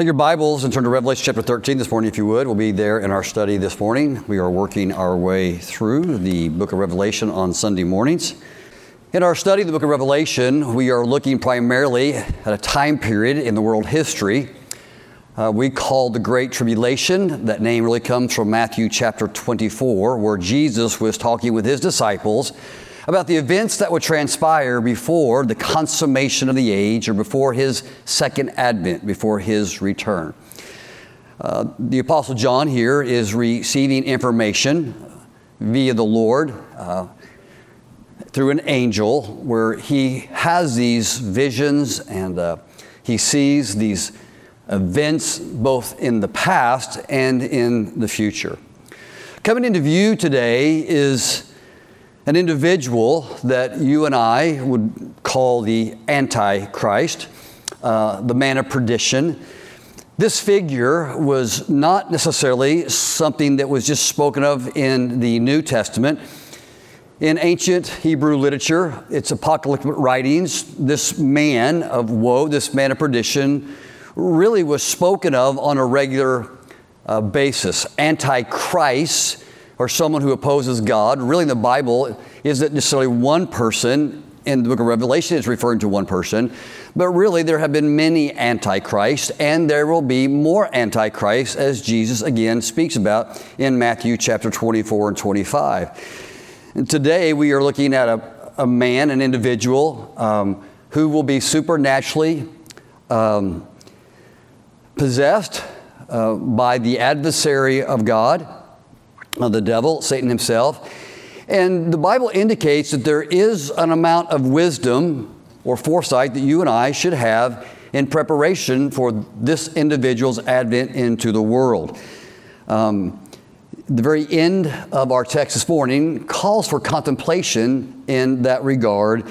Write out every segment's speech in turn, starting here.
Take your Bibles and turn to Revelation chapter 13 this morning, if you would. We'll be there in our study this morning. We are working our way through the book of Revelation on Sunday mornings. In our study of the book of Revelation, we are looking primarily at a time period in the world history uh, we call the Great Tribulation. That name really comes from Matthew chapter 24, where Jesus was talking with his disciples about the events that would transpire before the consummation of the age or before his second advent, before his return. Uh, the Apostle John here is receiving information via the Lord uh, through an angel where he has these visions and uh, he sees these events both in the past and in the future. Coming into view today is an individual that you and I would call the Antichrist, uh, the man of perdition. This figure was not necessarily something that was just spoken of in the New Testament. In ancient Hebrew literature, its apocalyptic writings, this man of woe, this man of perdition, really was spoken of on a regular uh, basis. Antichrist or someone who opposes God. Really, in the Bible, isn't necessarily one person. In the book of Revelation, it's referring to one person. But really, there have been many antichrists, and there will be more antichrists, as Jesus again speaks about in Matthew chapter 24 and 25. And today, we are looking at a, a man, an individual, um, who will be supernaturally um, possessed uh, by the adversary of God of the devil, Satan himself. And the Bible indicates that there is an amount of wisdom or foresight that you and I should have in preparation for this individual's advent into the world. Um, the very end of our text this morning calls for contemplation in that regard.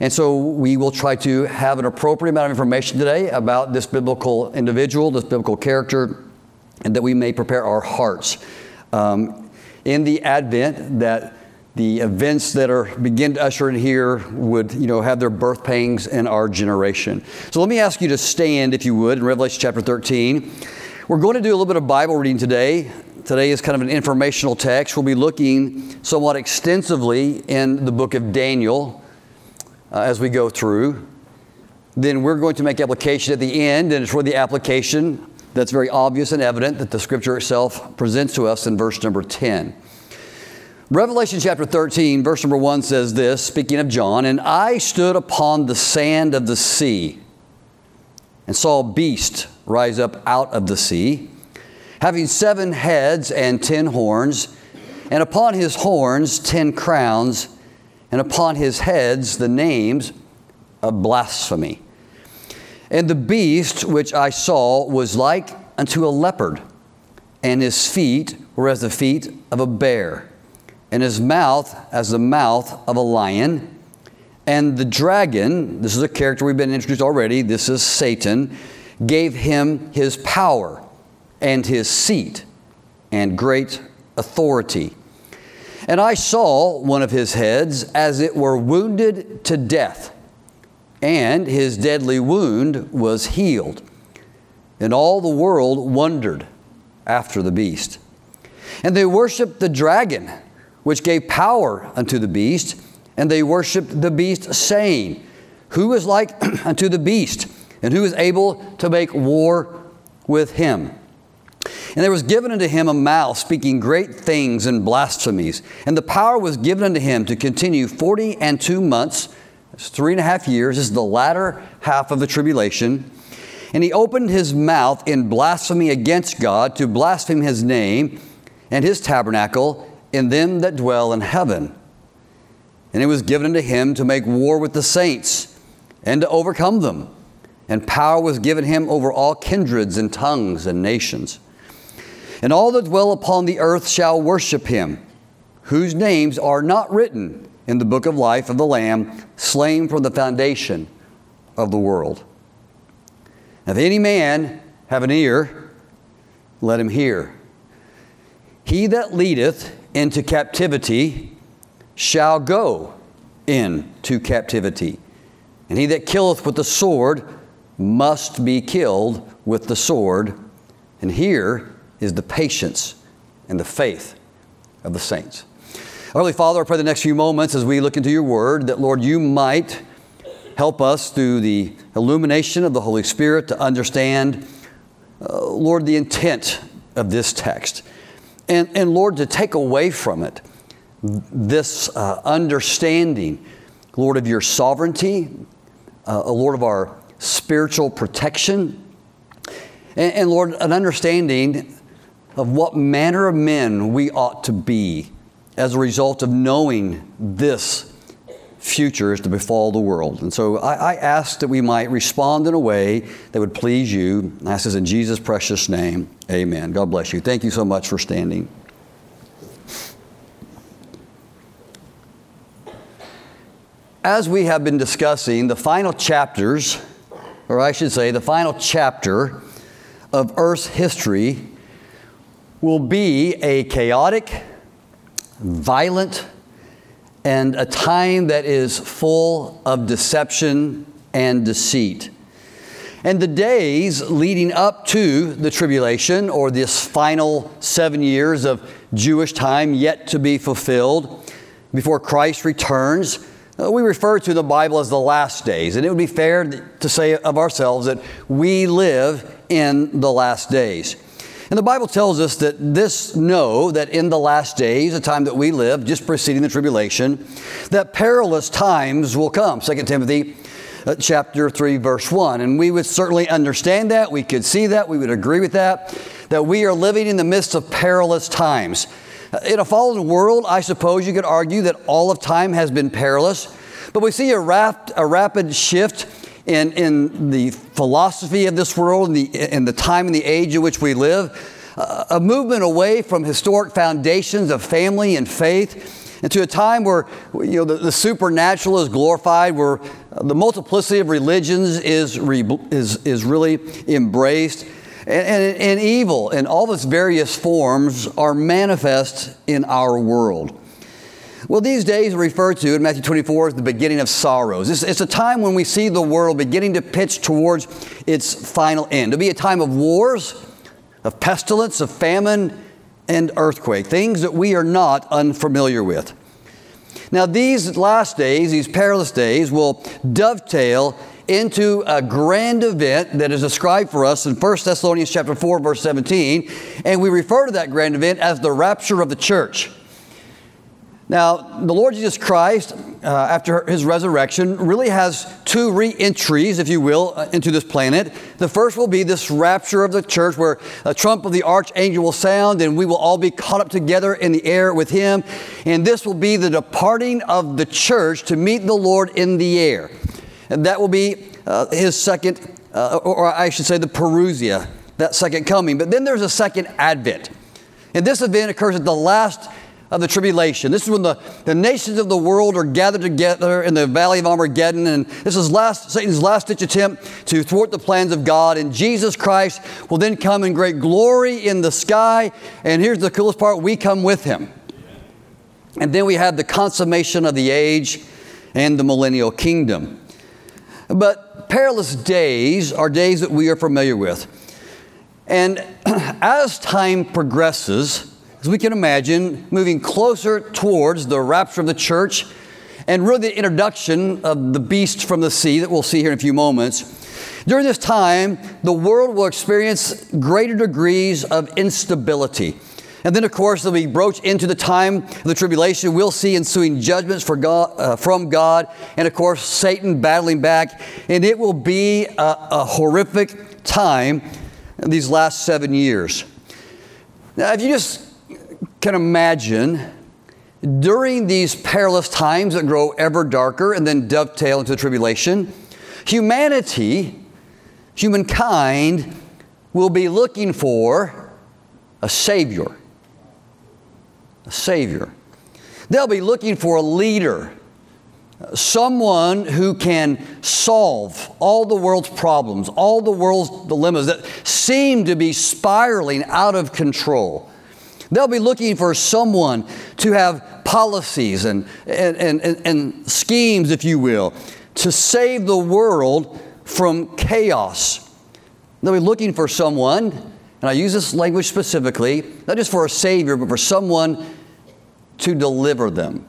And so we will try to have an appropriate amount of information today about this biblical individual, this biblical character, and that we may prepare our hearts um, in the Advent that the events that are begin to usher in here would you know have their birth pangs in our generation. So let me ask you to stand if you would in Revelation chapter 13. We're going to do a little bit of Bible reading today. Today is kind of an informational text. We'll be looking somewhat extensively in the book of Daniel uh, as we go through. Then we're going to make application at the end, and it's for the application that's very obvious and evident that the scripture itself presents to us in verse number 10. Revelation chapter 13, verse number 1 says this, speaking of John, And I stood upon the sand of the sea and saw a beast rise up out of the sea, having seven heads and ten horns, and upon his horns ten crowns, and upon his heads the names of blasphemy. And the beast which I saw was like unto a leopard, and his feet were as the feet of a bear, and his mouth as the mouth of a lion. And the dragon, this is a character we've been introduced already, this is Satan, gave him his power and his seat and great authority. And I saw one of his heads as it were wounded to death and his deadly wound was healed. And all the world wondered after the beast. And they worshiped the dragon, which gave power unto the beast, and they worshiped the beast, saying, Who is like unto the beast, and who is able to make war with him? And there was given unto him a mouth speaking great things and blasphemies. And the power was given unto him to continue forty and two months it's three and a half years. This is the latter half of the tribulation. And he opened his mouth in blasphemy against God to blaspheme his name and his tabernacle in them that dwell in heaven. And it was given unto him to make war with the saints and to overcome them. And power was given him over all kindreds and tongues and nations. And all that dwell upon the earth shall worship him, whose names are not written in the book of life of the Lamb, slain from the foundation of the world. If any man have an ear, let him hear. He that leadeth into captivity shall go into captivity. And he that killeth with the sword must be killed with the sword. And here is the patience and the faith of the saints. Holy Father, I pray the next few moments as we look into your word that, Lord, you might help us through the illumination of the Holy Spirit to understand, uh, Lord, the intent of this text. And, and Lord, to take away from it this uh, understanding, Lord, of your sovereignty, uh, Lord, of our spiritual protection, and, and Lord, an understanding of what manner of men we ought to be as a result of knowing this future is to befall the world. And so I, I, ask that we might respond in a way that would please you. I ask this in Jesus' precious name. Amen. God bless you. Thank you so much for standing. As we have been discussing the final chapters, or I should say, the final chapter of Earth's history will be a chaotic, violent, and a time that is full of deception and deceit. And the days leading up to the tribulation, or this final seven years of Jewish time yet to be fulfilled before Christ returns, uh, we refer to the Bible as the last days. And it would be fair to say of ourselves that we live in the last days. And the Bible tells us that this know that in the last days, the time that we live, just preceding the tribulation, that perilous times will come. 2 Timothy uh, chapter 3 verse 1. And we would certainly understand that, we could see that, we would agree with that, that we are living in the midst of perilous times. Uh, in a fallen world, I suppose you could argue that all of time has been perilous, but we see a, rap- a rapid shift in, in the philosophy of this world, in the, in the time and the age in which we live, a movement away from historic foundations of family and faith into a time where you know, the, the supernatural is glorified, where the multiplicity of religions is, re, is, is really embraced. And, and, and evil in all of its various forms are manifest in our world. Well, these days are referred to in Matthew 24 as the beginning of sorrows. It's, it's, a time when we see the world beginning to pitch towards its final end. It'll be a time of wars, of pestilence, of famine, and earthquake, things that we are not unfamiliar with. Now, these last days, these perilous days, will dovetail into a grand event that is described for us in 1 Thessalonians chapter 4, verse 17, and we refer to that grand event as the rapture of the church. Now, the Lord Jesus Christ, uh, after his resurrection, really has two re entries, if you will, uh, into this planet. The first will be this rapture of the church, where a trump of the archangel will sound, and we will all be caught up together in the air with him. And this will be the departing of the church to meet the Lord in the air. And that will be uh, his second, uh, or I should say, the Parousia, that second coming. But then there's a second advent. And this event occurs at the last of the tribulation. This is when the, the nations of the world are gathered together in the valley of Armageddon, and this is last, Satan's last ditch attempt to thwart the plans of God. And Jesus Christ will then come in great glory in the sky. And here's the coolest part we come with him. And then we have the consummation of the age and the millennial kingdom. But perilous days are days that we are familiar with. And as time progresses, as we can imagine, moving closer towards the rapture of the church and really the introduction of the beast from the sea that we'll see here in a few moments. During this time, the world will experience greater degrees of instability. And then, of course, as we broach into the time of the tribulation, we'll see ensuing judgments God, uh, from God, and of course, Satan battling back. And it will be a, a horrific time these last seven years. Now, if you just can imagine during these perilous times that grow ever darker and then dovetail into the tribulation, humanity, humankind, will be looking for a Savior. A Savior. They'll be looking for a leader, someone who can solve all the world's problems, all the world's dilemmas that seem to be spiraling out of control. They'll be looking for someone to have policies and, and, and, and, schemes, if you will, to save the world from chaos. They'll be looking for someone, and I use this language specifically, not just for a Savior, but for someone to deliver them.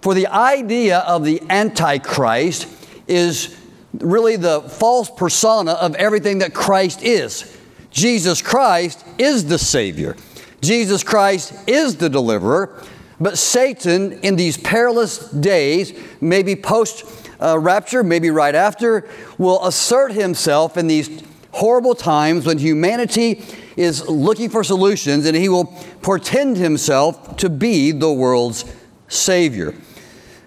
For the idea of the Antichrist is really the false persona of everything that Christ is. Jesus Christ is the Savior. Jesus Christ is the deliverer. But Satan, in these perilous days, maybe post uh, rapture, maybe right after, will assert himself in these horrible times when humanity is looking for solutions and he will portend himself to be the world's Savior.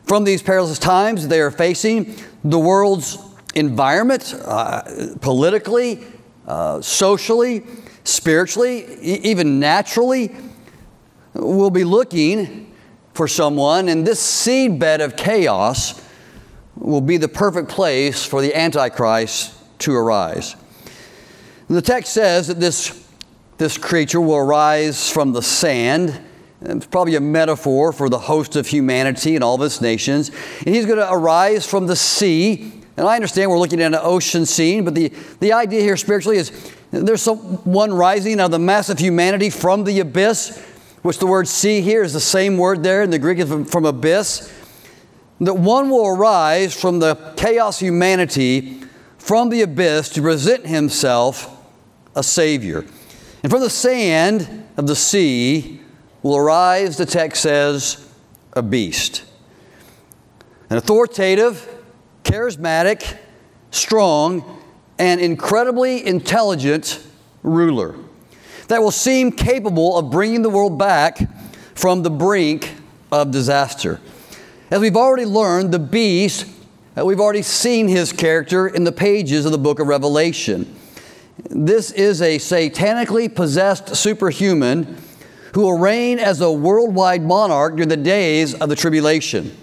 From these perilous times they are facing, the world's environment, uh, politically, uh, socially, spiritually, even naturally, will be looking for someone, and this seedbed of chaos will be the perfect place for the Antichrist to arise. The text says that this, this creature will arise from the sand. It's probably a metaphor for the host of humanity and all of its nations. And he's going to arise from the sea. And I understand we're looking at an ocean scene, but the, the idea here spiritually is there's one rising out of the mass of humanity from the abyss which the word sea here is the same word there in the Greek from, from abyss, that one will arise from the chaos humanity from the abyss to present himself a Savior. And from the sand of the sea will arise, the text says, a beast. An authoritative, charismatic, strong, and incredibly intelligent ruler that will seem capable of bringing the world back from the brink of disaster. As we've already learned, the beast, uh, we've already seen his character in the pages of the book of Revelation. This is a satanically possessed superhuman who will reign as a worldwide monarch during the days of the tribulation.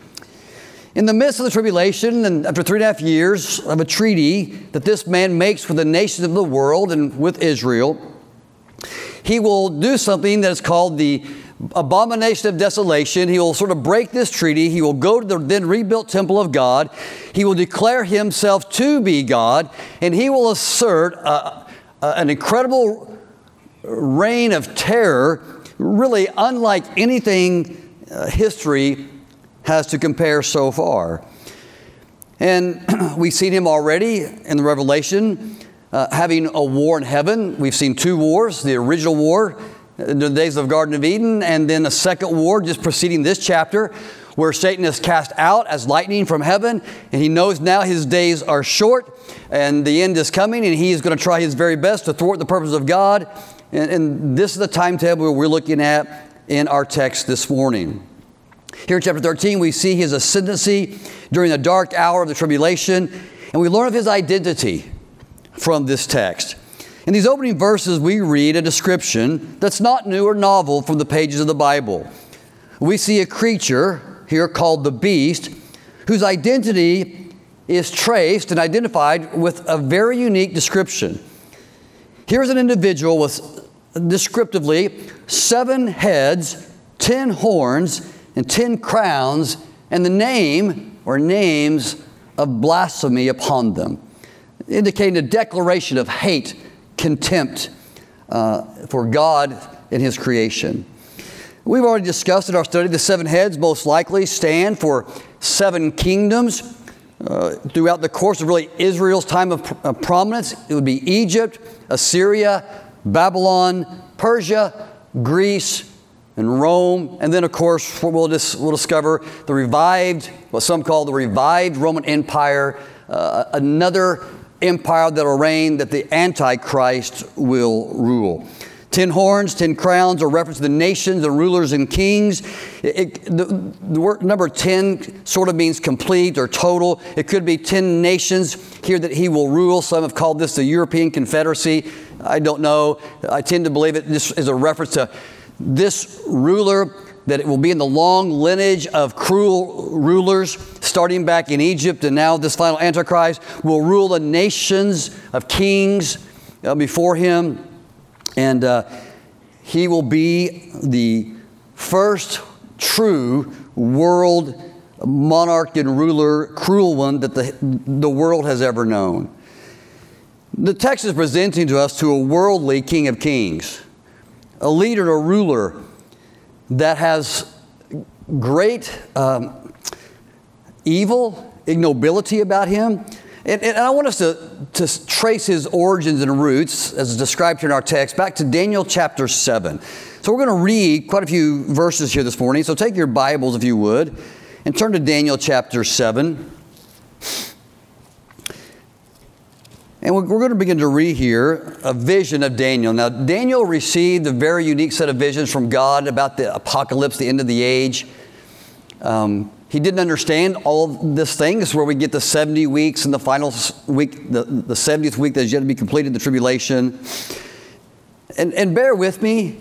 In the midst of the tribulation, and after three and a half years of a treaty that this man makes with the nations of the world and with Israel, he will do something that is called the abomination of desolation. He will sort of break this treaty. He will go to the then rebuilt temple of God. He will declare himself to be God, and he will assert uh, uh, an incredible reign of terror, really unlike anything uh, history has to compare so far. And we've seen him already in the Revelation uh, having a war in heaven. We've seen two wars the original war in the days of Garden of Eden, and then a second war just preceding this chapter where Satan is cast out as lightning from heaven, and he knows now his days are short and the end is coming, and he is going to try his very best to thwart the purpose of God. And, and this is the timetable we're looking at in our text this morning. Here in chapter 13, we see his ascendancy during the dark hour of the tribulation, and we learn of his identity from this text. In these opening verses, we read a description that's not new or novel from the pages of the Bible. We see a creature here called the beast, whose identity is traced and identified with a very unique description. Here's an individual with descriptively seven heads, ten horns, and ten crowns, and the name or names of blasphemy upon them indicating a declaration of hate, contempt uh, for God and His creation. We've already discussed in our study the seven heads most likely stand for seven kingdoms. Uh, throughout the course of really Israel's time of, pr- of prominence, it would be Egypt, Assyria, Babylon, Persia, Greece, and Rome. And then, of course, we'll, dis- we'll discover the revived, what some call the revived Roman Empire, uh, another empire that will reign, that the Antichrist will rule. Ten horns, ten crowns are reference to the nations, the rulers, and kings. It, it, the, the word number 10 sort of means complete or total. It could be 10 nations here that he will rule. Some have called this the European Confederacy. I don't know. I tend to believe it this is a reference to this ruler that it will be in the long lineage of cruel rulers, starting back in Egypt, and now this final Antichrist will rule the nations of kings uh, before him. And uh, he will be the first true world monarch and ruler, cruel one that the, the world has ever known. The text is presenting to us to a worldly king of kings, a leader, a ruler that has great um, evil, ignobility about him. And, and, I want us to, to trace his origins and roots, as described here in our text, back to Daniel chapter 7. So we're going to read quite a few verses here this morning. So take your Bibles, if you would, and turn to Daniel chapter 7. And we're, going to begin to read here a vision of Daniel. Now, Daniel received a very unique set of visions from God about the apocalypse, the end of the age. Um, he didn't understand all this thing. This is where we get the 70 weeks and the final week, the, the 70th week that is yet to be completed, the tribulation. And, and bear with me,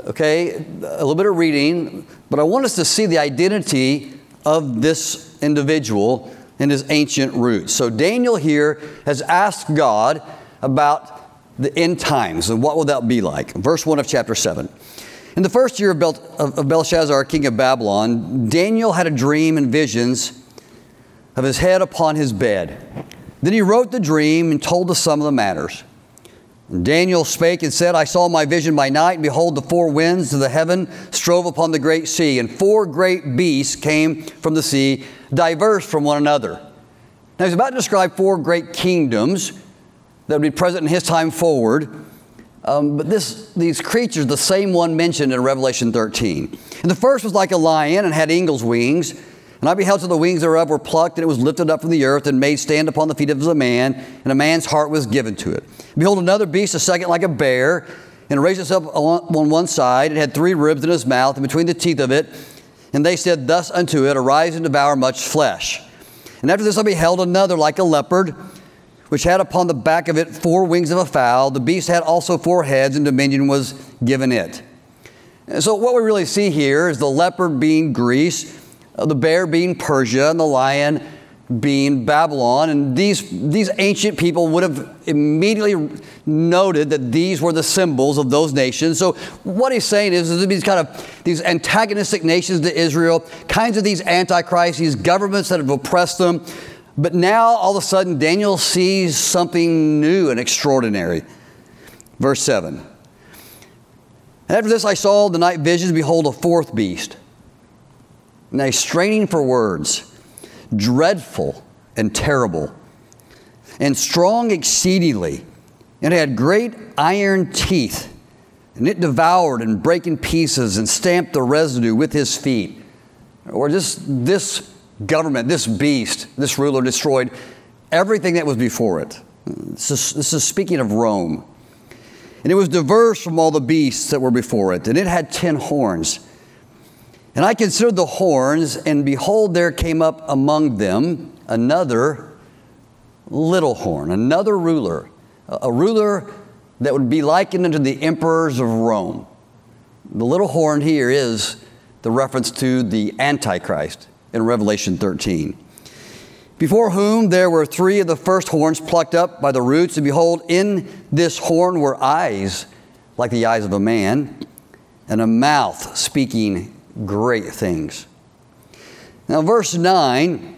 okay, a little bit of reading, but I want us to see the identity of this individual and his ancient roots. So Daniel here has asked God about the end times and what will that be like. Verse 1 of chapter 7. In the first year of, of Belshazzar, king of Babylon, Daniel had a dream and visions of his head upon his bed. Then he wrote the dream and told the sum of the matters. Daniel spake and said, I saw my vision by night, and behold, the four winds of the heaven strove upon the great sea, and four great beasts came from the sea, diverse from one another. Now he's about to describe four great kingdoms that would be present in his time forward. Um, but this, these creatures, the same one mentioned in Revelation 13. And the first was like a lion and had eagle's wings. And I beheld till the wings thereof were plucked, and it was lifted up from the earth and made stand upon the feet of a man, and a man's heart was given to it. Behold, another beast, a second like a bear, and it raised itself on one side. It had three ribs in its mouth, and between the teeth of it. And they said thus unto it, Arise and devour much flesh. And after this I beheld another like a leopard, which had upon the back of it four wings of a fowl. The beast had also four heads, and dominion was given it. And so, what we really see here is the leopard being Greece, the bear being Persia, and the lion being Babylon. And these, these ancient people would have immediately noted that these were the symbols of those nations. So what he's saying is, is these kind of these antagonistic nations to Israel, kinds of these antichrists, these governments that have oppressed them. But now all of a sudden Daniel sees something new and extraordinary. Verse 7. After this I saw the night visions, behold, a fourth beast. Now straining for words dreadful and terrible, and strong exceedingly, and had great iron teeth. And it devoured and brake in pieces and stamped the residue with his feet. Or just this government, this beast, this ruler destroyed everything that was before it. This is, this is speaking of Rome. And it was diverse from all the beasts that were before it. And it had ten horns and I considered the horns, and behold, there came up among them another little horn, another ruler, a ruler that would be likened unto the emperors of Rome. The little horn here is the reference to the Antichrist in Revelation 13. Before whom there were three of the first horns plucked up by the roots, and behold, in this horn were eyes like the eyes of a man, and a mouth speaking great things. Now, verse 9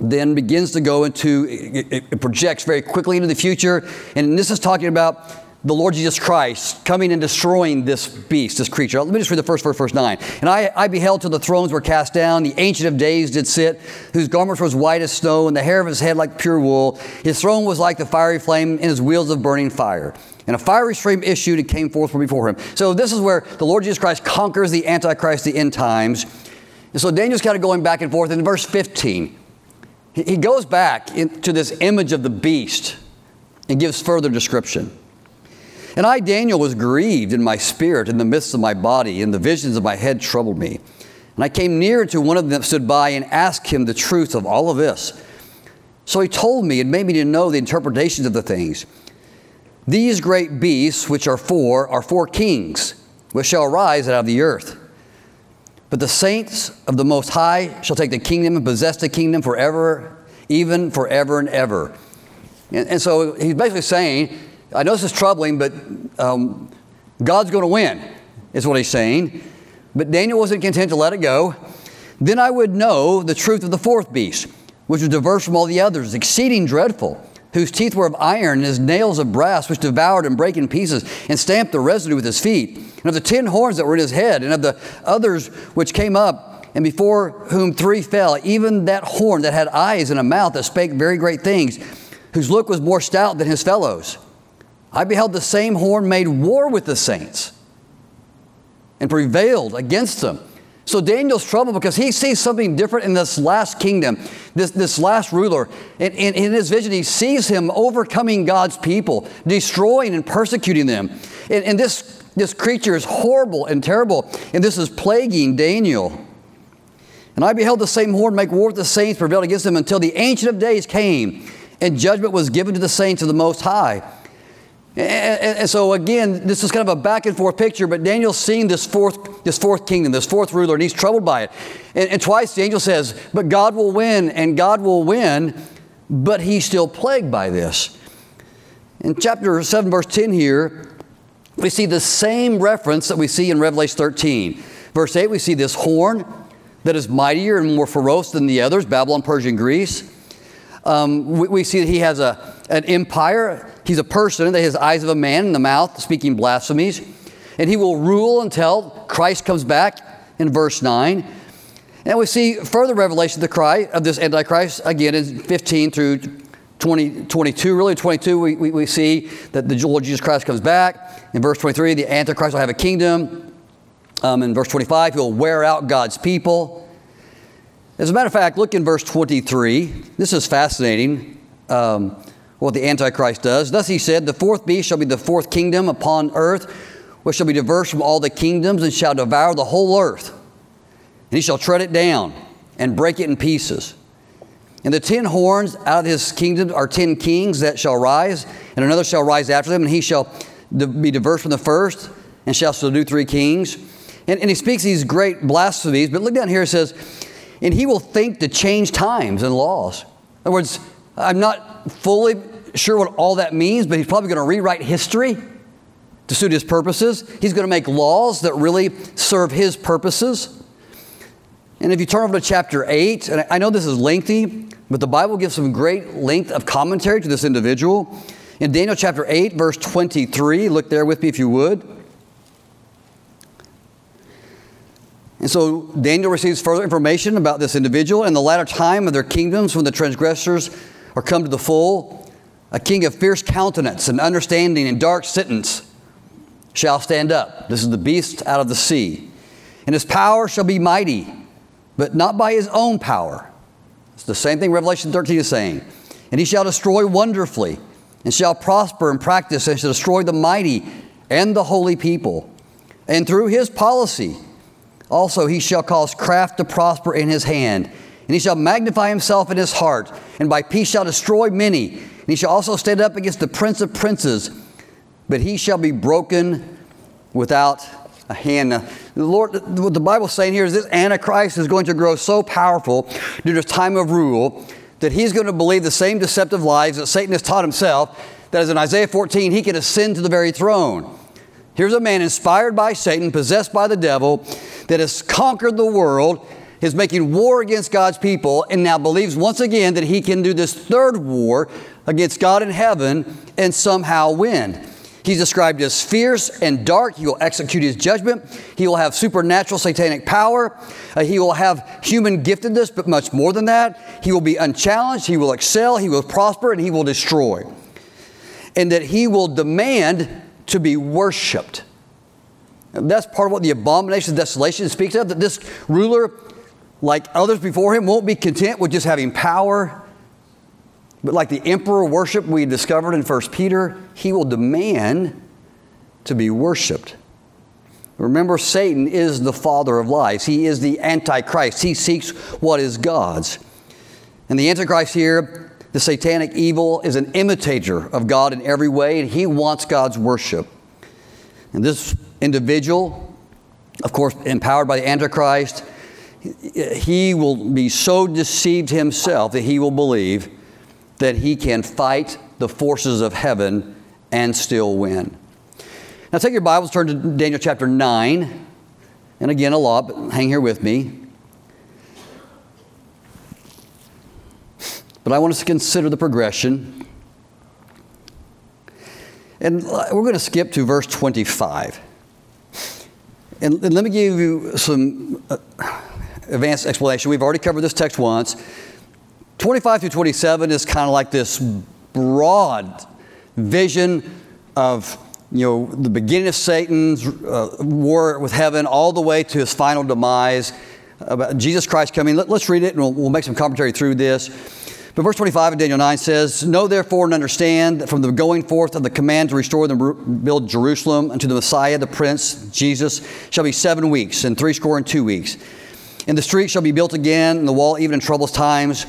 then begins to go into, it, it, projects very quickly into the future, and this is talking about the Lord Jesus Christ coming and destroying this beast, this creature. Let me just read the first verse, verse 9. And I, I beheld till the thrones were cast down, the Ancient of Days did sit, whose garments were as white as snow, and the hair of his head like pure wool. His throne was like the fiery flame, and his wheels of burning fire. And a fiery stream issued and came forth from before him. So this is where the Lord Jesus Christ conquers the Antichrist, the end times. And so Daniel's kind of going back and forth. In verse 15, he goes back to this image of the beast and gives further description. And I, Daniel, was grieved in my spirit in the midst of my body, and the visions of my head troubled me. And I came near to one of them that stood by and asked him the truth of all of this. So he told me and made me to know the interpretations of the things. These great beasts, which are four, are four kings, which shall arise out of the earth. But the saints of the Most High shall take the kingdom and possess the kingdom forever, even forever and ever. And, and so he's basically saying I know this is troubling, but um, God's going to win, is what he's saying. But Daniel wasn't content to let it go. Then I would know the truth of the fourth beast, which was diverse from all the others, exceeding dreadful, whose teeth were of iron, and his nails of brass, which devoured and brake in pieces, and stamped the residue with his feet. And of the ten horns that were in his head, and of the others which came up, and before whom three fell, even that horn that had eyes and a mouth that spake very great things, whose look was more stout than his fellows. I beheld the same horn made war with the saints and prevailed against them. So Daniel's troubled because he sees something different in this last kingdom, this, this last ruler. And, in his vision, he sees him overcoming God's people, destroying and persecuting them. And, and this, this creature is horrible and terrible, and this is plaguing Daniel. And I beheld the same horn make war with the saints, prevailed against them until the Ancient of Days came, and judgment was given to the saints of the Most High. And, so again, this is kind of a back and forth picture, but Daniel's seeing this fourth, this fourth kingdom, this fourth ruler, and he's troubled by it. And, and twice the angel says, But God will win, and God will win, but he's still plagued by this. In chapter 7, verse 10 here, we see the same reference that we see in Revelation 13. Verse 8, we see this horn that is mightier and more ferocious than the others Babylon, Persia, and Greece. Um, we, we see that he has a, an empire He's a person that has eyes of a man in the mouth, speaking blasphemies. And he will rule until Christ comes back in verse 9. And we see further revelation of the cry of this Antichrist again in 15 through 20, 22. Really, 22, we, we, we see that the Lord Jesus Christ comes back. In verse 23, the Antichrist will have a kingdom. Um, in verse 25, he'll wear out God's people. As a matter of fact, look in verse 23. This is fascinating. Um, what the Antichrist does. Thus he said, The fourth beast shall be the fourth kingdom upon earth, which shall be diverse from all the kingdoms and shall devour the whole earth. And he shall tread it down and break it in pieces. And the ten horns out of his kingdom are ten kings that shall rise, and another shall rise after them, and he shall be diverse from the first, and shall subdue three kings. And, and he speaks these great blasphemies, but look down here, it says, And he will think to change times and laws. In other words, I'm not fully sure what all that means, but he's probably going to rewrite history to suit his purposes. He's going to make laws that really serve his purposes. And if you turn over to chapter 8, and I know this is lengthy, but the Bible gives some great length of commentary to this individual. In Daniel chapter 8, verse 23, look there with me if you would. And so Daniel receives further information about this individual in the latter time of their kingdoms when the transgressors are come to the full. A king of fierce countenance and understanding and dark sentence shall stand up. This is the beast out of the sea. And his power shall be mighty, but not by his own power. It's the same thing Revelation 13 is saying. And he shall destroy wonderfully, and shall prosper and practice, and shall destroy the mighty and the holy people. And through his policy, also he shall cause craft to prosper in his hand and he shall magnify himself in his heart, and by peace shall destroy many. And he shall also stand up against the prince of princes, but he shall be broken without a hand. Now, the Lord, what the Bible's saying here is this Antichrist is going to grow so powerful due to his time of rule that he's going to believe the same deceptive lies that Satan has taught himself, that as in Isaiah 14, he can ascend to the very throne. Here's a man inspired by Satan, possessed by the devil, that has conquered the world is making war against God's people and now believes once again that he can do this third war against God in heaven and somehow win. He's described as fierce and dark. He will execute his judgment. He will have supernatural satanic power. Uh, he will have human giftedness, but much more than that. He will be unchallenged. He will excel. He will prosper and he will destroy. And that he will demand to be worshiped. And that's part of what the abomination of desolation speaks of, that this ruler like others before him, won't be content with just having power. But like the emperor worship we discovered in 1 Peter, he will demand to be worshiped. Remember, Satan is the father of lies. He is the Antichrist. He seeks what is God's. And the Antichrist here, the satanic evil, is an imitator of God in every way, and he wants God's worship. And this individual, of course, empowered by the Antichrist, he will be so deceived himself that he will believe that he can fight the forces of heaven and still win. Now, take your Bibles, turn to Daniel chapter 9. And again, a lot, but hang here with me. But I want us to consider the progression. And we're going to skip to verse 25. And, and let me give you some uh, advanced explanation. We've already covered this text once. 25 through 27 is kind of like this broad vision of you know the beginning of Satan's uh, war with heaven all the way to his final demise about Jesus Christ coming. Let, us read it and we'll, we'll make some commentary through this. But verse 25 of Daniel 9 says, Know therefore and understand that from the going forth of the command to restore and build Jerusalem unto the Messiah, the Prince, Jesus, shall be seven weeks, and three score and two weeks. And the street shall be built again, and the wall even in troublous times.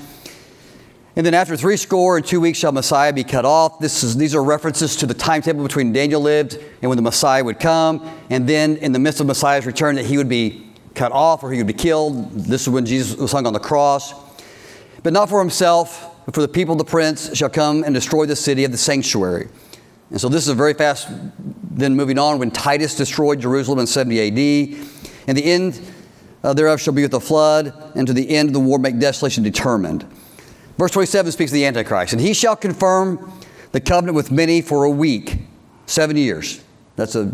And then after three score and two weeks shall Messiah be cut off. This is, these are references to the timetable between Daniel lived and when the Messiah would come. And then in the midst of Messiah's return, that he would be cut off or he would be killed. This is when Jesus was hung on the cross but not for himself, but for the people the prince shall come and destroy the city of the sanctuary. And so this is very fast, then moving on, when Titus destroyed Jerusalem in 70 AD. And the end uh, thereof shall be with the flood, and to the end of the war make desolation determined. Verse 27 speaks of the Antichrist. And he shall confirm the covenant with many for a week, seven years. That's a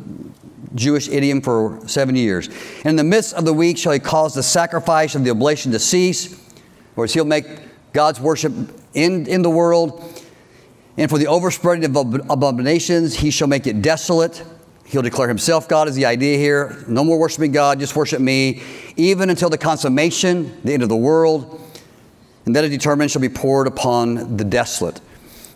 Jewish idiom for seven years. And in the midst of the week shall he cause the sacrifice of the oblation to cease Whereas he'll make God's worship in, in the world. And for the overspreading of abominations, he shall make it desolate. He'll declare himself God is the idea here. No more worshiping God, just worship me, even until the consummation, the end of the world. And that is determined shall be poured upon the desolate.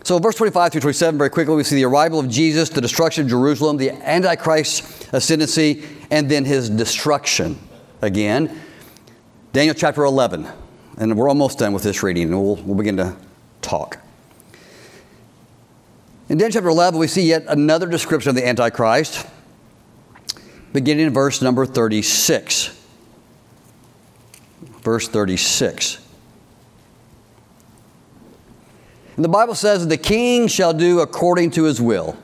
So, verse 25 through 27, very quickly, we see the arrival of Jesus, the destruction of Jerusalem, the Antichrist's ascendancy, and then his destruction again. Daniel chapter 11. And we're almost done with this reading, and we'll, we'll begin to talk. In Daniel chapter 11, we see yet another description of the Antichrist, beginning in verse number 36. Verse 36. And the Bible says, The king shall do according to his will.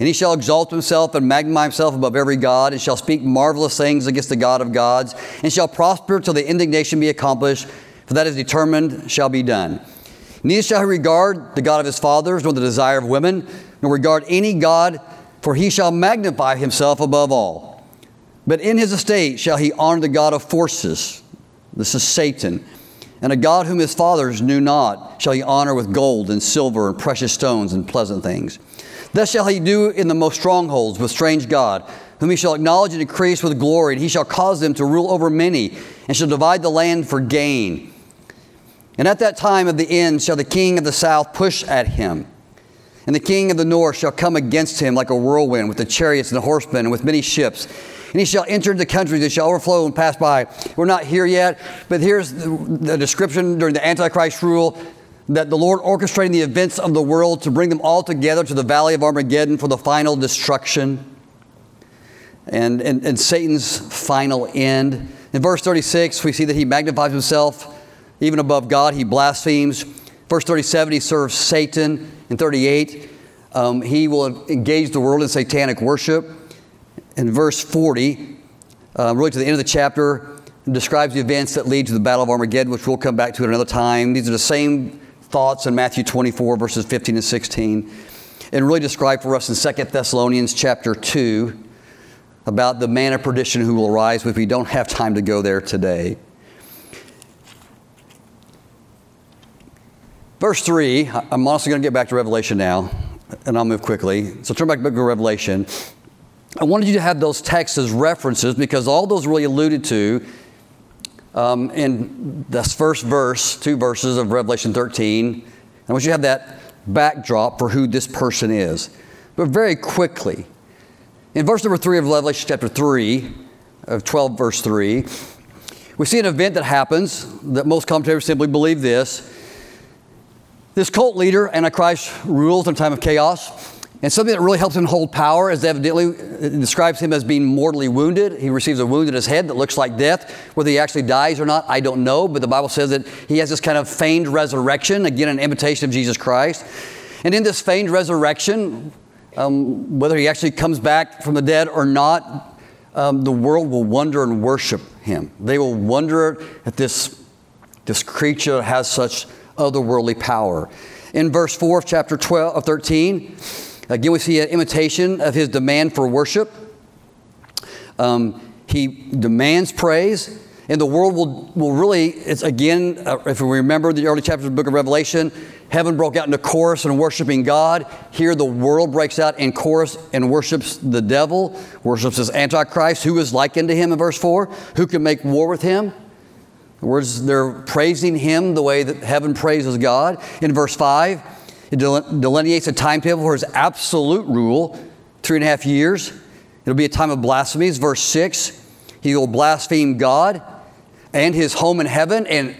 And he shall exalt himself and magnify himself above every God, and shall speak marvelous things against the God of gods, and shall prosper till the indignation be accomplished, for that is determined shall be done. Neither shall he regard the God of his fathers, nor the desire of women, nor regard any God, for he shall magnify himself above all. But in his estate shall he honor the God of forces. This is Satan. And a God whom his fathers knew not shall he honor with gold and silver and precious stones and pleasant things. Thus shall he do in the most strongholds with strange God, whom he shall acknowledge and increase with glory, and he shall cause them to rule over many, and shall divide the land for gain. And at that time of the end shall the king of the south push at him. And the king of the north shall come against him like a whirlwind with the chariots and the horsemen and with many ships. And he shall enter the countries that shall overflow and pass by. We're not here yet, but here's the, description during the Antichrist rule that the Lord orchestrating the events of the world to bring them all together to the valley of Armageddon for the final destruction and, and, and Satan's final end. In verse 36, we see that he magnifies himself even above God. He blasphemes. Verse 37, he serves Satan. In 38, um, he will engage the world in satanic worship. In verse 40, uh, really to the end of the chapter, describes the events that lead to the Battle of Armageddon, which we'll come back to at another time. These are the same thoughts in Matthew 24, verses 15 and 16, and really described for us in 2 Thessalonians chapter 2 about the man of perdition who will arise, but we don't have time to go there today. Verse 3, I'm also going to get back to Revelation now, and I'll move quickly. So turn back to book of Revelation. I wanted you to have those texts as references because all those really alluded to um, in this first verse, two verses of Revelation 13. I want you to have that backdrop for who this person is. But very quickly, in verse number 3 of Revelation chapter 3, of 12, verse 3, we see an event that happens that most commentators simply believe this this cult leader, Antichrist, rules in a time of chaos. And something that really helps him hold power is evidently describes him as being mortally wounded. He receives a wound in his head that looks like death. Whether he actually dies or not, I don't know. But the Bible says that he has this kind of feigned resurrection, again, an imitation of Jesus Christ. And in this feigned resurrection, um, whether he actually comes back from the dead or not, um, the world will wonder and worship him. They will wonder at this, this creature has such otherworldly power. In verse 4 of chapter 12 of 13, Again, we see an imitation of his demand for worship. Um, he demands praise, and the world will, will really, it's again, uh, if we remember the early chapters of the book of Revelation, heaven broke out into chorus and worshiping God. Here, the world breaks out in chorus and worships the devil, worships his Antichrist, who is likened to him in verse 4, who can make war with him. Words, they're praising him the way that heaven praises God. In verse 5, it delineates a timetable for his absolute rule, three and a half years. It'll be a time of blasphemies. Verse 6, he will blaspheme God and his home in heaven, and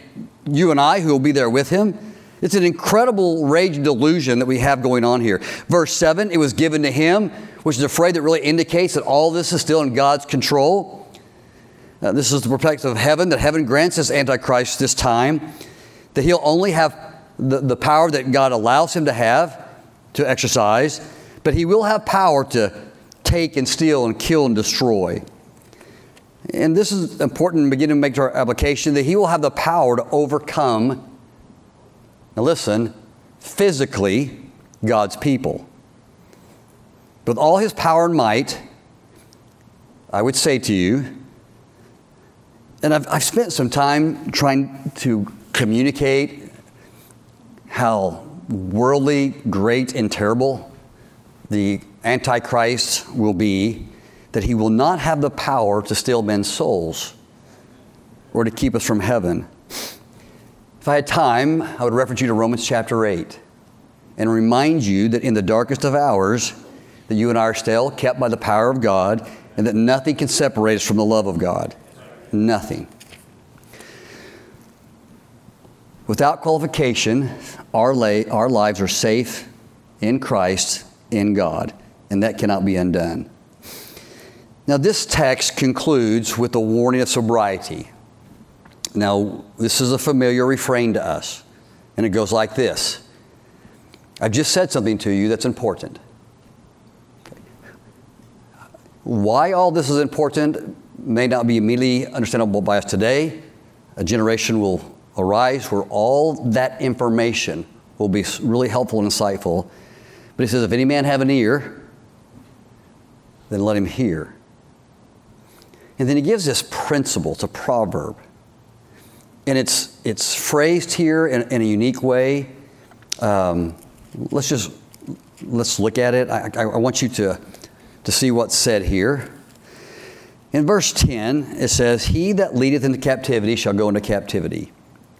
you and I who will be there with him. It's an incredible rage delusion that we have going on here. Verse 7, it was given to him, which is a phrase that really indicates that all this is still in God's control. Uh, this is the perspective of heaven, that heaven grants this Antichrist this time, that he'll only have the, the power that God allows him to have to exercise, but he will have power to take and steal and kill and destroy. And this is important beginning to make our application that he will have the power to overcome, now listen, physically God's people. With all his power and might, I would say to you, and I've, I've spent some time trying to communicate how worldly, great, and terrible the Antichrist will be that he will not have the power to steal men's souls or to keep us from heaven. If I had time, I would reference you to Romans chapter 8 and remind you that in the darkest of hours, that you and I are still kept by the power of God and that nothing can separate us from the love of God. Nothing. Without qualification, our, lay, our lives are safe in Christ, in God, and that cannot be undone. Now, this text concludes with a warning of sobriety. Now, this is a familiar refrain to us, and it goes like this I've just said something to you that's important. Why all this is important may not be immediately understandable by us today. A generation will arise where all that information will be really helpful and insightful. But he says, if any man have an ear, then let him hear. And then he gives this principle, it's a proverb. And it's, it's phrased here in, in a unique way. Um, let's just let's look at it. I, I, I want you to, to see what's said here. In verse 10, it says, He that leadeth into captivity shall go into captivity,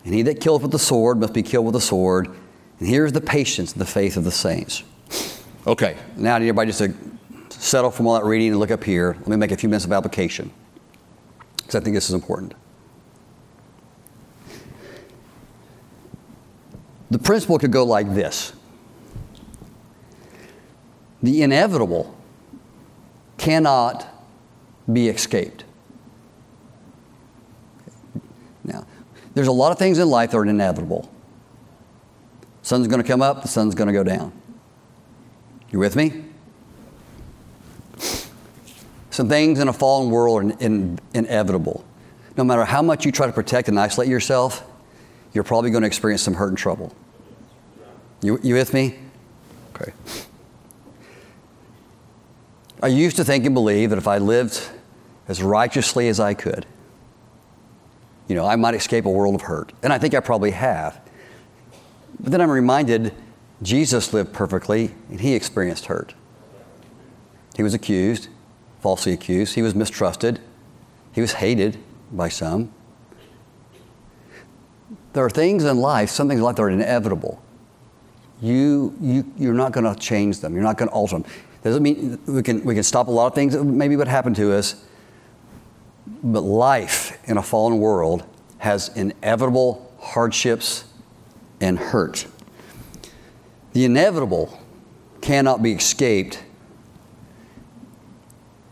and he that killeth with the sword must be killed with the sword. And here's the patience and the faith of the saints. Okay, now everybody just to settle from all that reading and look up here. Let me make a few minutes of application because I think this is important. The principle could go like this The inevitable cannot be escaped. Now, there's a lot of things in life that are inevitable. The sun's going to come up, the sun's going to go down. You with me? Some things in a fallen world are in, in, inevitable. No matter how much you try to protect and isolate yourself, you're probably going to experience some hurt and trouble. You, you with me? Okay. I used to think and believe that if I lived as righteously as I could, you know, I might escape a world of hurt. And I think I probably have. But then I'm reminded Jesus lived perfectly and he experienced hurt. He was accused, falsely accused. He was mistrusted. He was hated by some. There are things in life, some things in life that are inevitable. You, you, you're not going to change them. You're not going to alter them. Doesn't mean we can, we can stop a lot of things that maybe would happen to us. But life in a fallen world has inevitable hardships and hurt. The inevitable cannot be escaped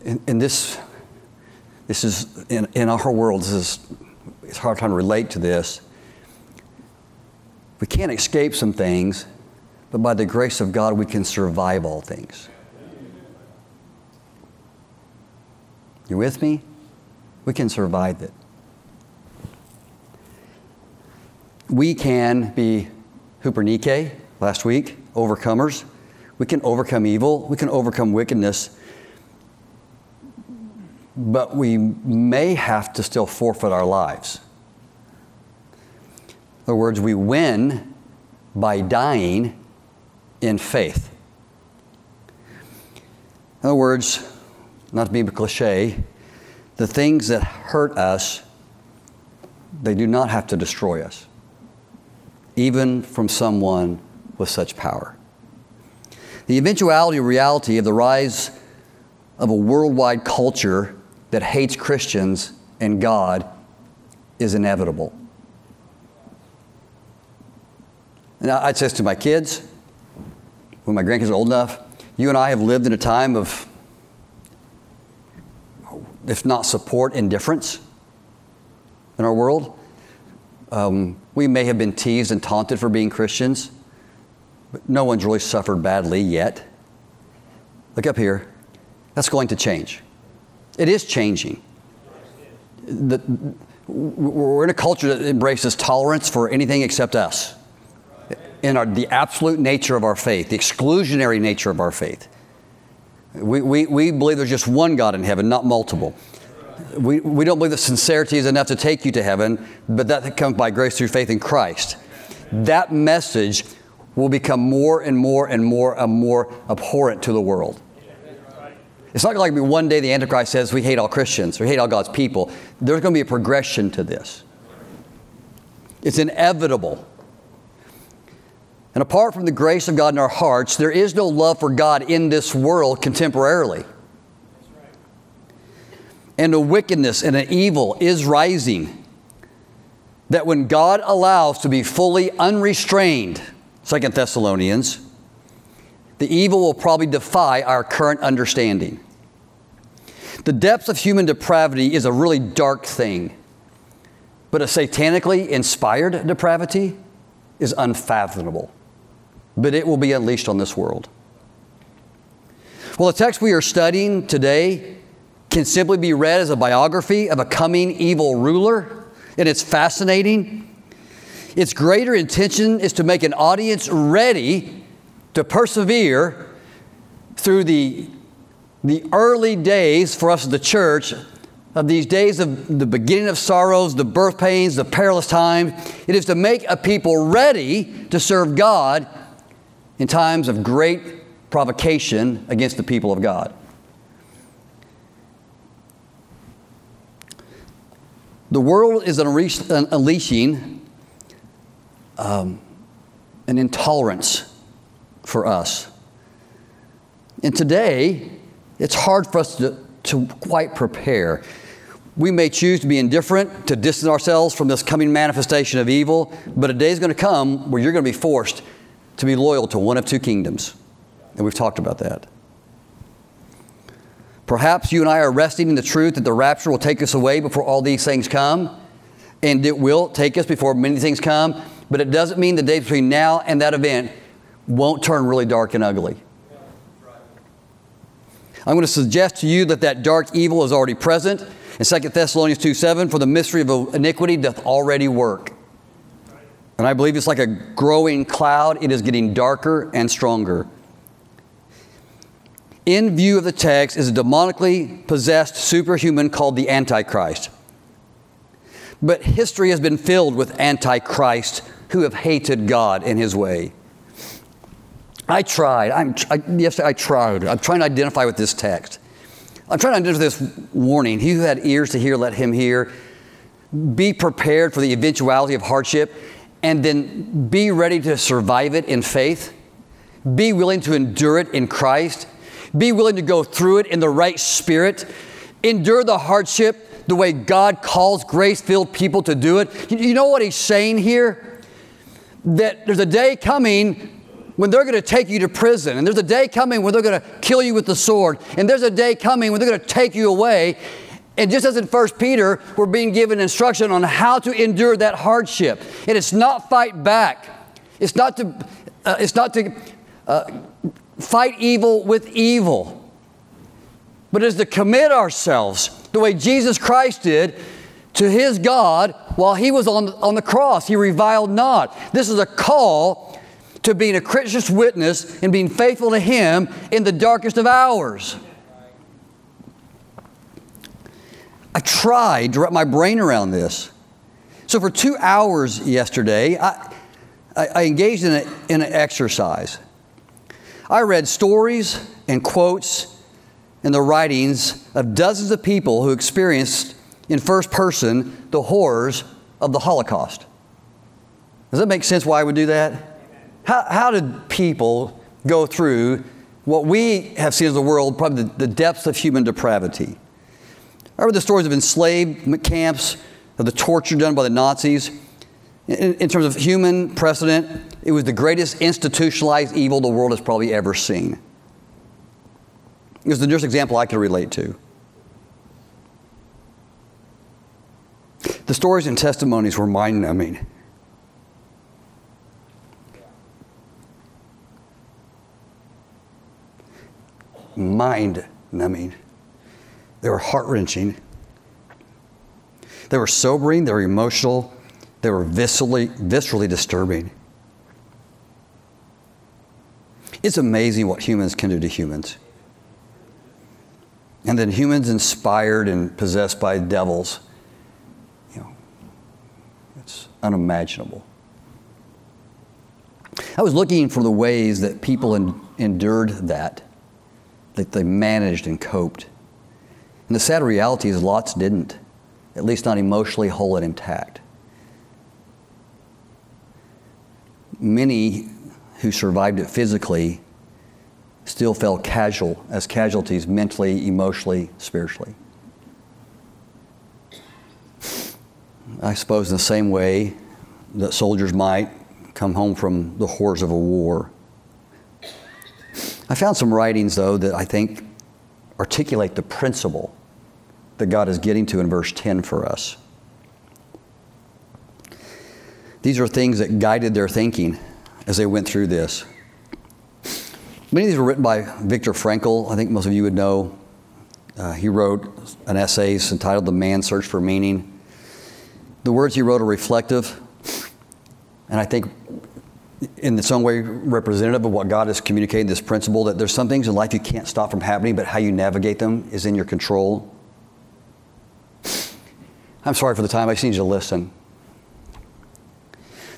and, this, this is in, in our world, this is, it's hard time to relate to this. We can't escape some things, but by the grace of God, we can survive all things. You with me? We can survive it. We can be hupernike last week, overcomers. We can overcome evil, we can overcome wickedness, but we may have to still forfeit our lives. In other words, we win by dying in faith. In other words, not to be cliche, the things that hurt us, they do not have to destroy us, even from someone with such power. The eventuality reality of the rise of a worldwide culture that hates Christians and God is inevitable. And I'd say this to my kids, when my grandkids are old enough, you and I have lived in a time of, if not support, indifference in our world. Um, we may have been teased and taunted for being Christians, but no one's really suffered badly yet. Look up here. That's going to change. It is changing. The, we're in a culture that embraces tolerance for anything except us in our, the absolute nature of our faith, the exclusionary nature of our faith. We, we, we believe there's just one God in heaven, not multiple. We, we don't believe that sincerity is enough to take you to heaven, but that comes by grace through faith in Christ. That message will become more and more and more and more abhorrent to the world. It's not like one day the Antichrist says we hate all Christians, we hate all God's people. There's going to be a progression to this. It's inevitable. And apart from the grace of God in our hearts, there is no love for God in this world contemporarily. And a wickedness and an evil is rising that when God allows to be fully unrestrained, Second Thessalonians, the evil will probably defy our current understanding. The depths of human depravity is a really dark thing, but a satanically inspired depravity is unfathomable but it will be unleashed on this world. Well, the text we are studying today can simply be read as a biography of a coming evil ruler, and it's fascinating. Its greater intention is to make an audience ready to persevere through the, the early days for us as the church of these days of the beginning of sorrows, the birth pains, the perilous times. It is to make a people ready to serve God in times of great provocation against the people of God. The world is unleashing um, an intolerance for us. And today, it's hard for us to, to quite prepare. We may choose to be indifferent, to distance ourselves from this coming manifestation of evil, but a day is going to come where you're going to be forced to be loyal to one of two kingdoms. And we've talked about that. Perhaps you and I are resting in the truth that the rapture will take us away before all these things come, and it will take us before many things come, but it doesn't mean the day between now and that event won't turn really dark and ugly. I'm going to suggest to you that that dark evil is already present. In 2 Thessalonians 2 7, for the mystery of iniquity doth already work. And I believe it's like a growing cloud, it is getting darker and stronger. In view of the text is a demonically possessed superhuman called the Antichrist. But history has been filled with Antichrists who have hated God in his way. I tried. I'm, I, yes, I tried. I'm trying to identify with this text. I'm trying to identify this warning. He who had ears to hear, let him hear. Be prepared for the eventuality of hardship and then be ready to survive it in faith. Be willing to endure it in Christ. Be willing to go through it in the right spirit. Endure the hardship the way God calls grace filled people to do it. You know what he's saying here? That there's a day coming when they're going to take you to prison, and there's a day coming when they're going to kill you with the sword, and there's a day coming when they're going to take you away, and just as in 1 Peter, we're being given instruction on how to endure that hardship. And it's not fight back. It's not to, uh, it's not to uh, fight evil with evil, but is to commit ourselves the way Jesus Christ did to his God while he was on, on the cross. He reviled not. This is a call to being a Christian witness and being faithful to Him in the darkest of hours. I tried to wrap my brain around this. So for two hours yesterday, I, I, engaged in, a, in an exercise. I read stories and quotes in the writings of dozens of people who experienced in first person the horrors of the Holocaust. Does that make sense why I would do that? How, how did people go through what we have seen as the world, probably the, the depths of human depravity? I read the stories of enslaved camps, of the torture done by the Nazis. In, in, terms of human precedent, it was the greatest institutionalized evil the world has probably ever seen. It was the nearest example I could relate to. The stories and testimonies were mind numbing. Mind numbing. They were heart wrenching. They were sobering, they were emotional, they were viscerally, viscerally disturbing. It's amazing what humans can do to humans. And then humans inspired and possessed by devils, you know, it's unimaginable. I was looking for the ways that people en- endured that, that they managed and coped. And the sad reality is lots didn't, at least not emotionally whole and intact. Many who survived it physically still fell casual as casualties mentally, emotionally, spiritually. I suppose in the same way that soldiers might come home from the horrors of a war. I found some writings, though, that I think articulate the principle that God is getting to in verse 10 for us. These are things that guided their thinking as they went through this. Many of these were written by Viktor Frankl. I think most of you would know. Uh, he wrote an essay entitled The Man's Search for Meaning. The words he wrote are reflective, and I think in its own way representative of what God is communicating this principle that there's some things in life you can't stop from happening, but how you navigate them is in your control. I'm sorry for the time, I just need you to listen.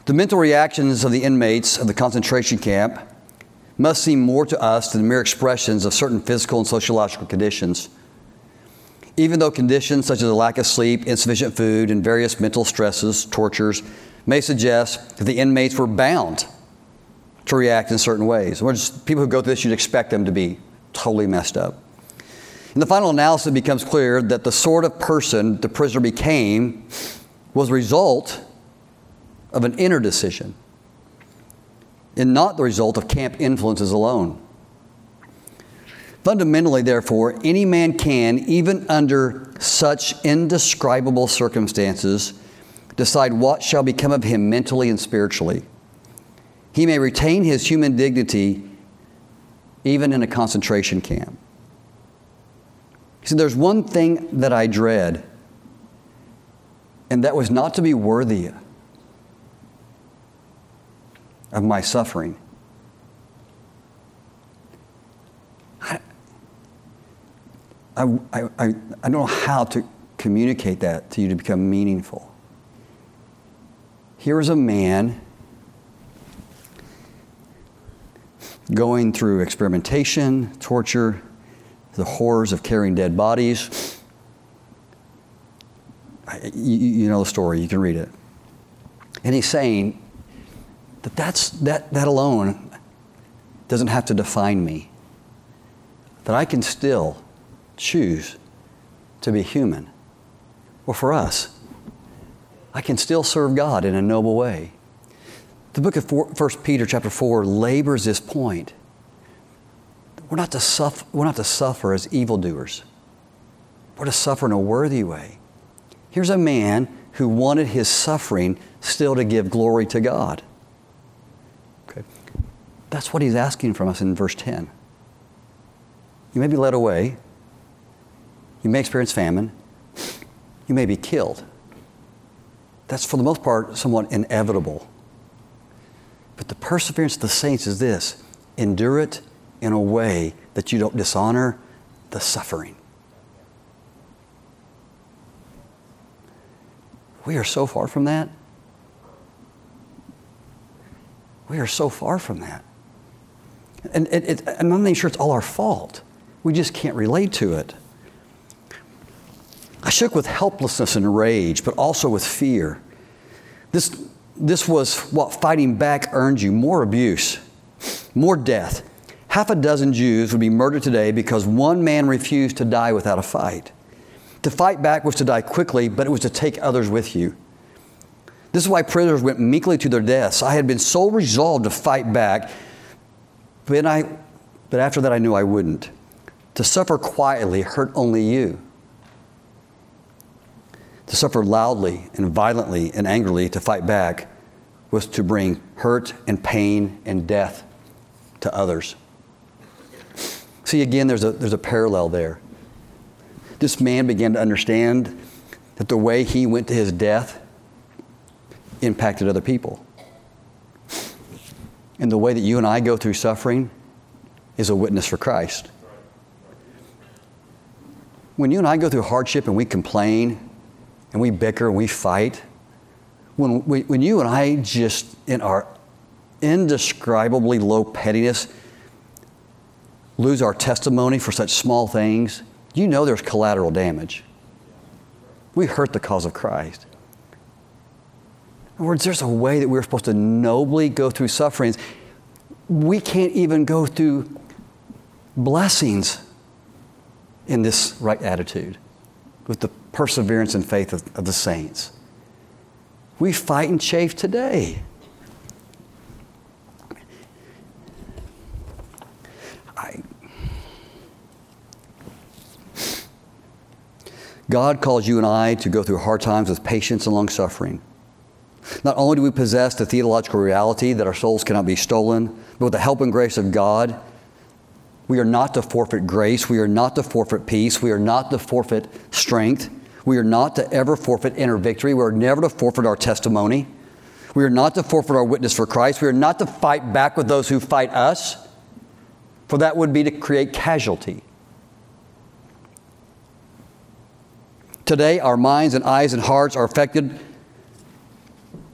The mental reactions of the inmates of the concentration camp must seem more to us than mere expressions of certain physical and sociological conditions. Even though conditions such as a lack of sleep, insufficient food, and various mental stresses, tortures, may suggest that the inmates were bound to react in certain ways. people who go through this, you'd expect them to be totally messed up. In the final analysis, it becomes clear that the sort of person the prisoner became was a result of an inner decision and not the result of camp influences alone. Fundamentally, therefore, any man can, even under such indescribable circumstances, decide what shall become of him mentally and spiritually. He may retain his human dignity even in a concentration camp. He said, There's one thing that I dread, and that was not to be worthy of my suffering. I, I, I, I don't know how to communicate that to you to become meaningful. Here is a man going through experimentation, torture, the horrors of carrying dead bodies. You, you know the story, you can read it. And he's saying, that that's, that, that alone doesn't have to define me. That I can still choose to be human. Or for us, I can still serve God in a noble way. The book of 1 Peter chapter 4 labors this point. We're not, to suffer, we're not to suffer as evildoers. We're to suffer in a worthy way. Here's a man who wanted his suffering still to give glory to God. Okay. That's what he's asking from us in verse 10. You may be led away. You may experience famine. You may be killed. That's, for the most part, somewhat inevitable. But the perseverance of the saints is this endure it in a way that you don't dishonor the suffering. We are so far from that. We are so far from that. And it, it, I'm not even sure it's all our fault. We just can't relate to it. I shook with helplessness and rage, but also with fear. This, this was what fighting back earned you more abuse, more death. Half a dozen Jews would be murdered today because one man refused to die without a fight. To fight back was to die quickly, but it was to take others with you. This is why prisoners went meekly to their deaths. I had been so resolved to fight back, but, I, but after that I knew I wouldn't. To suffer quietly hurt only you. To suffer loudly and violently and angrily to fight back was to bring hurt and pain and death to others. See, again, there's a, there's a parallel there. This man began to understand that the way he went to his death impacted other people. And the way that you and I go through suffering is a witness for Christ. When you and I go through hardship and we complain and we bicker and we fight, when, we, when you and I just, in our indescribably low pettiness, lose our testimony for such small things, you know there's collateral damage. We hurt the cause of Christ. In other words, there's a way that we're supposed to nobly go through sufferings. We can't even go through blessings in this right attitude with the perseverance and faith of, of the saints. We fight and chafe today. God calls you and I to go through hard times with patience and long suffering. Not only do we possess the theological reality that our souls cannot be stolen, but with the help and grace of God, we are not to forfeit grace. We are not to forfeit peace. We are not to forfeit strength. We are not to ever forfeit inner victory. We are never to forfeit our testimony. We are not to forfeit our witness for Christ. We are not to fight back with those who fight us, for that would be to create casualty. Today, our minds and eyes and hearts are affected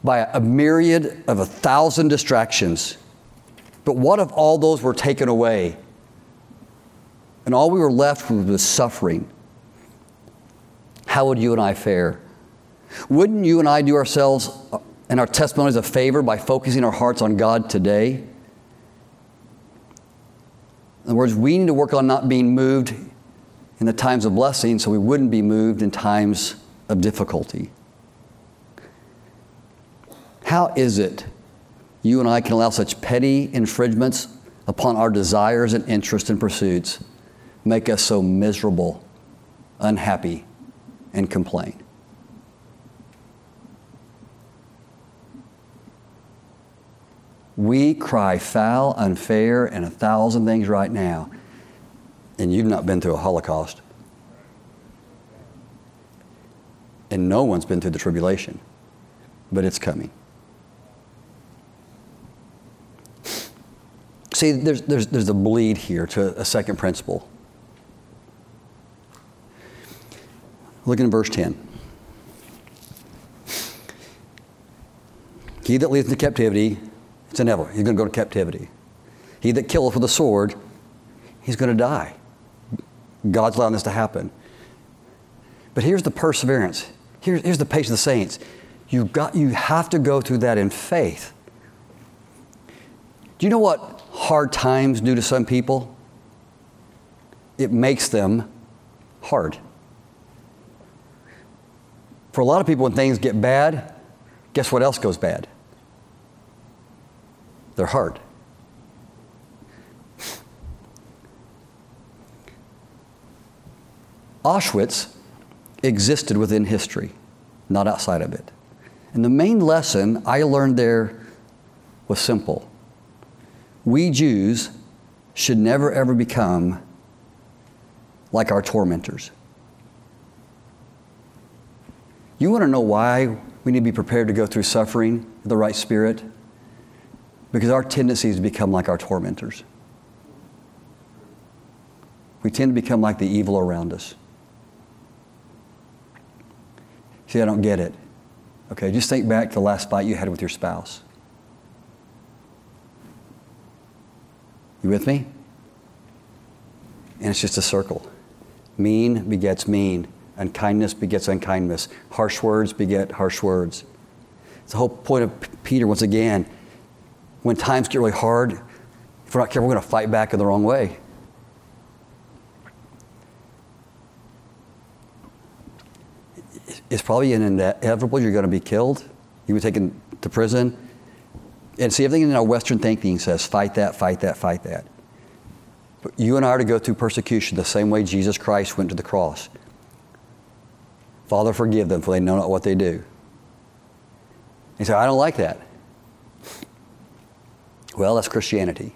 by a myriad of a thousand distractions. But what if all those were taken away and all we were left with was suffering? How would you and I fare? Wouldn't you and I do ourselves and our testimonies a favor by focusing our hearts on God today? In other words, we need to work on not being moved in the times of blessing so we wouldn't be moved in times of difficulty. How is it you and I can allow such petty infringements upon our desires and interests and pursuits make us so miserable, unhappy, and complain? We cry foul, unfair, and a thousand things right now, and you've not been through a Holocaust. And no one's been through the tribulation, but it's coming. See, there's, there's, there's a bleed here to a second principle. Look in verse 10. He that leads into captivity, it's inevitable. He's going to go to captivity. He that killeth with a sword, he's going to die. God's allowing this to happen. But here's the perseverance. Here's, here's the patience of the saints. You've got, you have to go through that in faith. Do you know what hard times do to some people, it makes them hard. For a lot of people, when things get bad, guess what else goes bad? They're hard. Auschwitz existed within history, not outside of it. And the main lesson I learned there was simple we Jews should never ever become like our tormentors. You want to know why we need to be prepared to go through suffering with the right spirit? Because our tendency is to become like our tormentors. We tend to become like the evil around us. See, I don't get it. Okay, just think back to the last fight you had with your spouse. You with me? And it's just a circle. Mean begets mean, unkindness begets unkindness, harsh words beget harsh words. It's the whole point of Peter, once again. When times get really hard, if we're not careful, we're going to fight back in the wrong way. It's probably inevitable you're going to be killed. You be taken to prison. And see, everything in our Western thinking says fight that, fight that, fight that. But you and I are to go through persecution the same way Jesus Christ went to the cross. Father, forgive them, for they know not what they do. He said, I don't like that. Well, that's Christianity.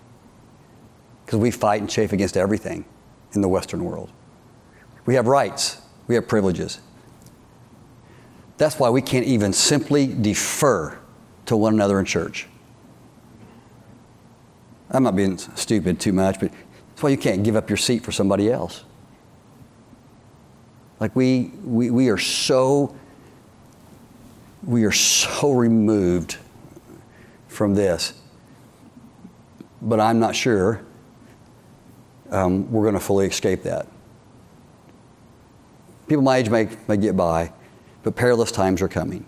Because we fight and chafe against everything in the Western world. We have rights, we have privileges. That's why we can't even simply defer to one another in church. I'm not being stupid too much, but that's why you can't give up your seat for somebody else. Like we, we, we are so, we are so removed from this. But I'm not sure um, we're going to fully escape that. People my age may, may get by, but perilous times are coming.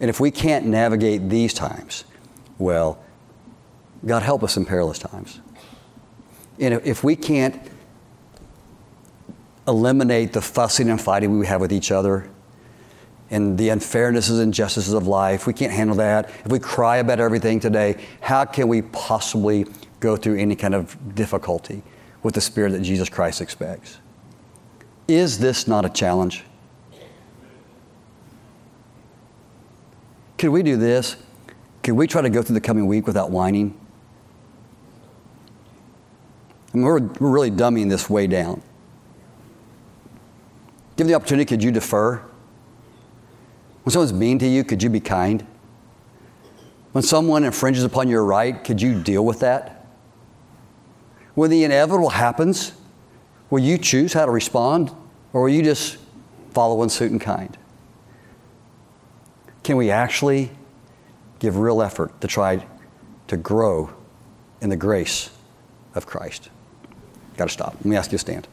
And if we can't navigate these times, well, God help us in perilous times. And if we can't eliminate the fussing and fighting we have with each other and the unfairnesses and injustices of life, we can't handle that. If we cry about everything today, how can we possibly go through any kind of difficulty with the spirit that Jesus Christ expects? Is this not a challenge? Could we do this? Could we try to go through the coming week without whining? I mean, we're, we're really dumbing this way down. Given the opportunity, could you defer? When someone's mean to you, could you be kind? When someone infringes upon your right, could you deal with that? When the inevitable happens, will you choose how to respond, or will you just follow in suit and kind? Can we actually give real effort to try to grow in the grace of Christ? Got to stop. Let me ask you to stand.